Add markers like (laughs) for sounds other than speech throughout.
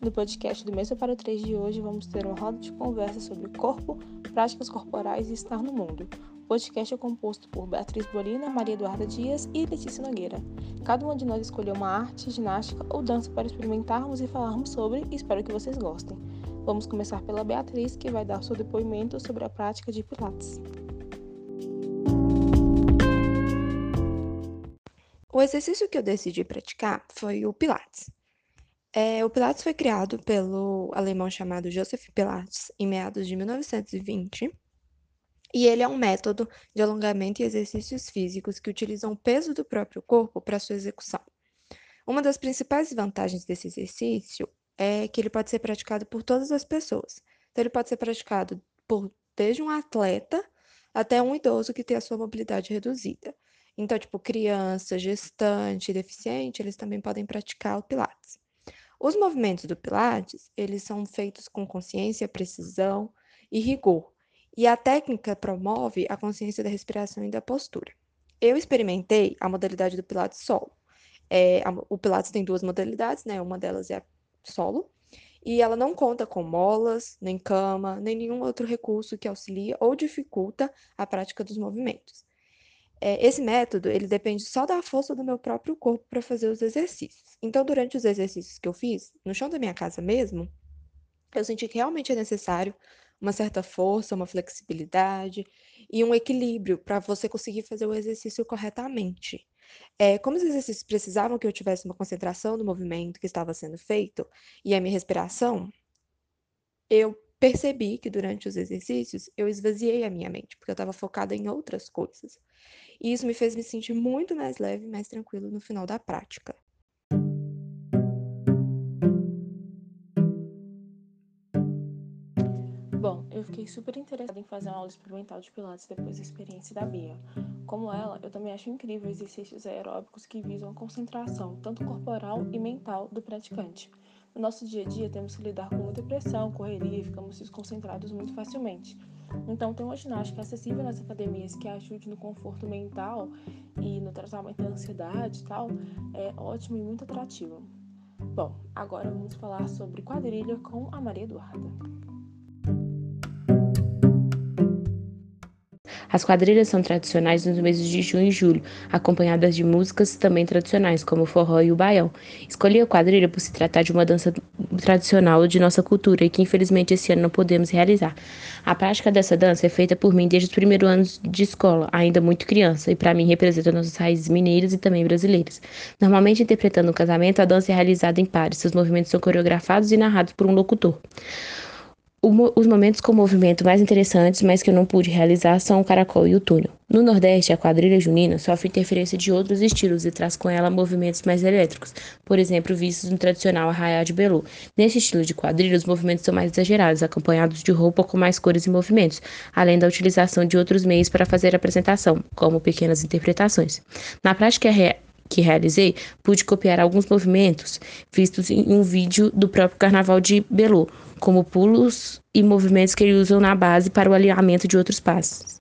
No podcast do Mesa para o 3 de hoje, vamos ter uma roda de conversa sobre corpo, práticas corporais e estar no mundo. O podcast é composto por Beatriz Bolina, Maria Eduarda Dias e Letícia Nogueira. Cada uma de nós escolheu uma arte, ginástica ou dança para experimentarmos e falarmos sobre e espero que vocês gostem. Vamos começar pela Beatriz, que vai dar seu depoimento sobre a prática de Pilates. O exercício que eu decidi praticar foi o Pilates. É, o Pilates foi criado pelo alemão chamado Joseph Pilates em meados de 1920 e ele é um método de alongamento e exercícios físicos que utilizam o peso do próprio corpo para sua execução. Uma das principais vantagens desse exercício é que ele pode ser praticado por todas as pessoas. Então, ele pode ser praticado por desde um atleta até um idoso que tem a sua mobilidade reduzida. Então, tipo, criança, gestante, deficiente, eles também podem praticar o Pilates. Os movimentos do Pilates, eles são feitos com consciência, precisão e rigor. E a técnica promove a consciência da respiração e da postura. Eu experimentei a modalidade do Pilates solo. É, a, o Pilates tem duas modalidades, né? Uma delas é solo, e ela não conta com molas, nem cama, nem nenhum outro recurso que auxilia ou dificulta a prática dos movimentos. É, esse método, ele depende só da força do meu próprio corpo para fazer os exercícios. Então, durante os exercícios que eu fiz, no chão da minha casa mesmo, eu senti que realmente é necessário uma certa força, uma flexibilidade e um equilíbrio para você conseguir fazer o exercício corretamente. É, como os exercícios precisavam que eu tivesse uma concentração no movimento que estava sendo feito e a minha respiração, eu percebi que durante os exercícios eu esvaziei a minha mente, porque eu estava focada em outras coisas. E isso me fez me sentir muito mais leve e mais tranquilo no final da prática. Bom, eu fiquei super interessada em fazer uma aula experimental de Pilates depois da experiência da Bia. Como ela, eu também acho incrível exercícios aeróbicos que visam a concentração, tanto corporal e mental, do praticante. No nosso dia a dia, temos que lidar com muita pressão, correria e ficamos desconcentrados muito facilmente. Então, ter uma ginástica acessível nas academias que ajude no conforto mental e no tratamento da ansiedade e tal, é ótimo e muito atrativo. Bom, agora vamos falar sobre quadrilha com a Maria Eduarda. As quadrilhas são tradicionais nos meses de junho e julho, acompanhadas de músicas também tradicionais, como o forró e o baião. Escolhi a quadrilha por se tratar de uma dança tradicional de nossa cultura e que infelizmente esse ano não podemos realizar. A prática dessa dança é feita por mim desde os primeiros anos de escola, ainda muito criança, e para mim representa nossas raízes mineiras e também brasileiras. Normalmente interpretando um casamento, a dança é realizada em pares, seus movimentos são coreografados e narrados por um locutor os momentos com movimento mais interessantes, mas que eu não pude realizar, são o caracol e o túnel. No Nordeste, a quadrilha junina sofre interferência de outros estilos e traz com ela movimentos mais elétricos, por exemplo, vistos no tradicional arraial de Belu. Nesse estilo de quadrilha, os movimentos são mais exagerados, acompanhados de roupa com mais cores e movimentos, além da utilização de outros meios para fazer a apresentação, como pequenas interpretações. Na prática que realizei, pude copiar alguns movimentos vistos em um vídeo do próprio Carnaval de Belu, como pulos e movimentos que eles usam na base para o alinhamento de outros passos.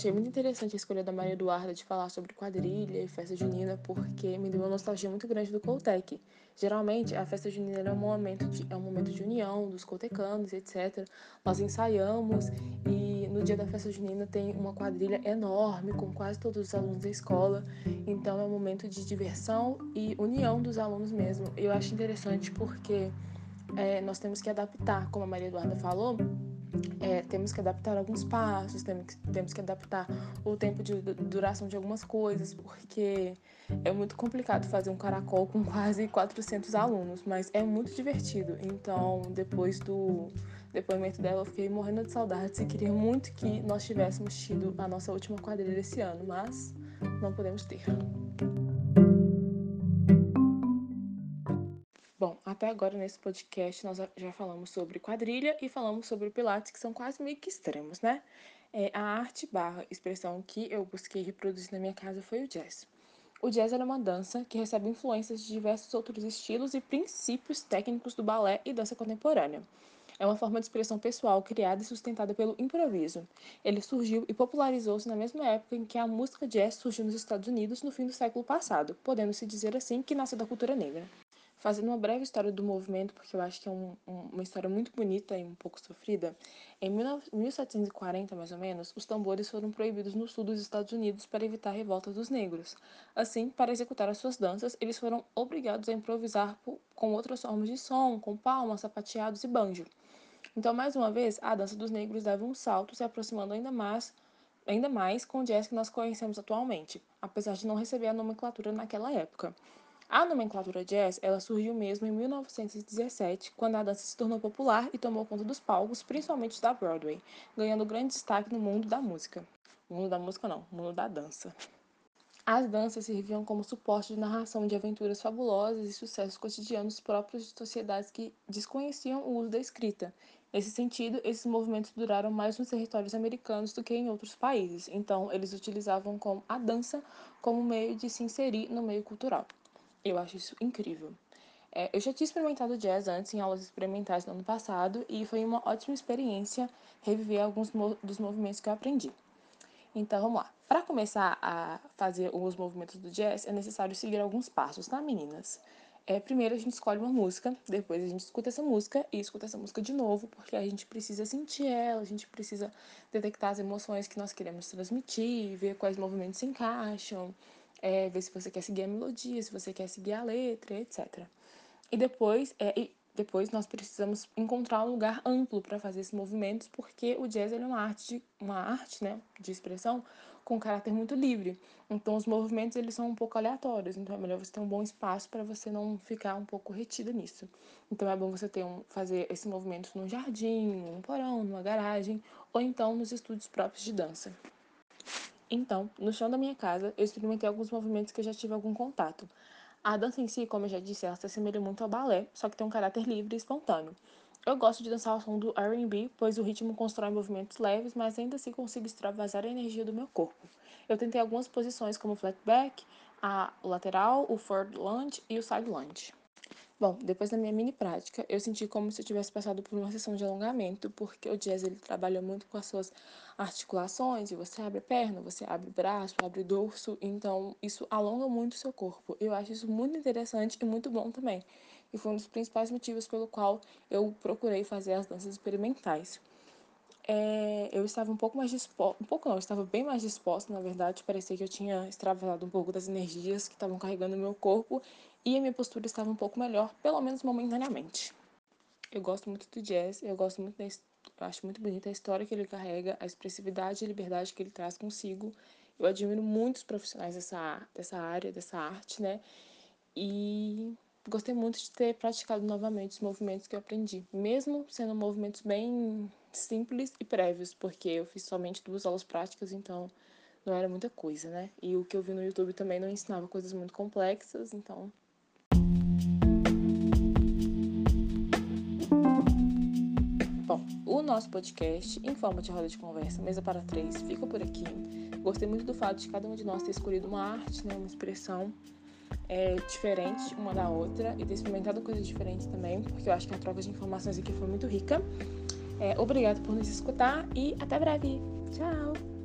Achei muito interessante a escolha da Maria Eduarda de falar sobre quadrilha e festa junina, porque me deu uma nostalgia muito grande do Coltec. Geralmente, a festa junina é um momento de, é um momento de união dos coltecanos, etc. Nós ensaiamos e no dia da festa junina tem uma quadrilha enorme com quase todos os alunos da escola. Então, é um momento de diversão e união dos alunos mesmo. Eu acho interessante porque é, nós temos que adaptar, como a Maria Eduarda falou, é, temos que adaptar alguns passos, temos que, temos que adaptar o tempo de duração de algumas coisas, porque é muito complicado fazer um caracol com (laughs) quase 400 alunos, mas é muito divertido. Então, depois do depoimento dela, eu fiquei morrendo de saudades e queria muito que nós tivéssemos tido a nossa última quadrilha esse ano, mas não podemos ter. Até agora nesse podcast nós já falamos sobre quadrilha e falamos sobre pilates, que são quase meio que extremos, né? É, a arte barra expressão que eu busquei reproduzir na minha casa foi o jazz. O jazz é uma dança que recebe influências de diversos outros estilos e princípios técnicos do balé e dança contemporânea. É uma forma de expressão pessoal criada e sustentada pelo improviso. Ele surgiu e popularizou-se na mesma época em que a música jazz surgiu nos Estados Unidos no fim do século passado, podendo-se dizer assim que nasceu da cultura negra. Fazendo uma breve história do movimento, porque eu acho que é um, um, uma história muito bonita e um pouco sofrida, em 1740, mais ou menos, os tambores foram proibidos no sul dos Estados Unidos para evitar a revolta dos negros. Assim, para executar as suas danças, eles foram obrigados a improvisar com outras formas de som, com palmas, sapateados e banjo. Então, mais uma vez, a dança dos negros dava um salto, se aproximando ainda mais, ainda mais com o jazz que nós conhecemos atualmente, apesar de não receber a nomenclatura naquela época. A nomenclatura jazz ela surgiu mesmo em 1917, quando a dança se tornou popular e tomou conta dos palcos, principalmente da Broadway, ganhando grande destaque no mundo da música. mundo da música não, mundo da dança. As danças serviam como suporte de narração de aventuras fabulosas e sucessos cotidianos próprios de sociedades que desconheciam o uso da escrita. Nesse sentido, esses movimentos duraram mais nos territórios americanos do que em outros países, então eles utilizavam a dança como meio de se inserir no meio cultural. Eu acho isso incrível. É, eu já tinha experimentado jazz antes em aulas experimentais no ano passado e foi uma ótima experiência reviver alguns dos movimentos que eu aprendi. Então vamos lá. Para começar a fazer os movimentos do jazz, é necessário seguir alguns passos, tá, meninas? É, primeiro a gente escolhe uma música, depois a gente escuta essa música e escuta essa música de novo, porque a gente precisa sentir ela, a gente precisa detectar as emoções que nós queremos transmitir, ver quais movimentos se encaixam, é, ver se você quer seguir a melodia, se você quer seguir a letra, etc. E depois, é, e depois nós precisamos encontrar um lugar amplo para fazer esses movimentos, porque o jazz é uma arte, uma arte né, de expressão com caráter muito livre. Então os movimentos eles são um pouco aleatórios, então é melhor você ter um bom espaço para você não ficar um pouco retida nisso. Então é bom você ter um, fazer esses movimentos num jardim, num porão, numa garagem, ou então nos estúdios próprios de dança. Então, no chão da minha casa, eu experimentei alguns movimentos que eu já tive algum contato. A dança em si, como eu já disse, ela se assemelha muito ao balé, só que tem um caráter livre e espontâneo. Eu gosto de dançar ao som do R&B, pois o ritmo constrói movimentos leves, mas ainda assim consigo extravasar a energia do meu corpo. Eu tentei algumas posições como o flat back, a lateral, o forward lunge e o side lunge. Bom, depois da minha mini prática, eu senti como se eu tivesse passado por uma sessão de alongamento, porque o jazz ele trabalha muito com as suas articulações, e você abre a perna, você abre o braço, abre o dorso, então isso alonga muito o seu corpo. Eu acho isso muito interessante e muito bom também. E foi um dos principais motivos pelo qual eu procurei fazer as danças experimentais é, eu estava um pouco mais disposta, um pouco não, eu estava bem mais disposta, na verdade, parecia que eu tinha extravasado um pouco das energias que estavam carregando o meu corpo e a minha postura estava um pouco melhor, pelo menos momentaneamente. Eu gosto muito do jazz, eu gosto muito da, eu acho muito bonita a história que ele carrega, a expressividade e liberdade que ele traz consigo. Eu admiro muitos profissionais dessa, dessa área, dessa arte, né? E gostei muito de ter praticado novamente os movimentos que eu aprendi, mesmo sendo movimentos bem simples e prévios, porque eu fiz somente duas aulas práticas, então não era muita coisa, né? E o que eu vi no YouTube também não ensinava coisas muito complexas, então. Bom, o nosso podcast, em forma de roda de conversa, mesa para três, fica por aqui. Gostei muito do fato de cada um de nós ter escolhido uma arte, né, uma expressão é, diferente uma da outra e ter experimentado coisas diferentes também, porque eu acho que a troca de informações aqui foi muito rica. É, obrigado por nos escutar e até breve. Tchau!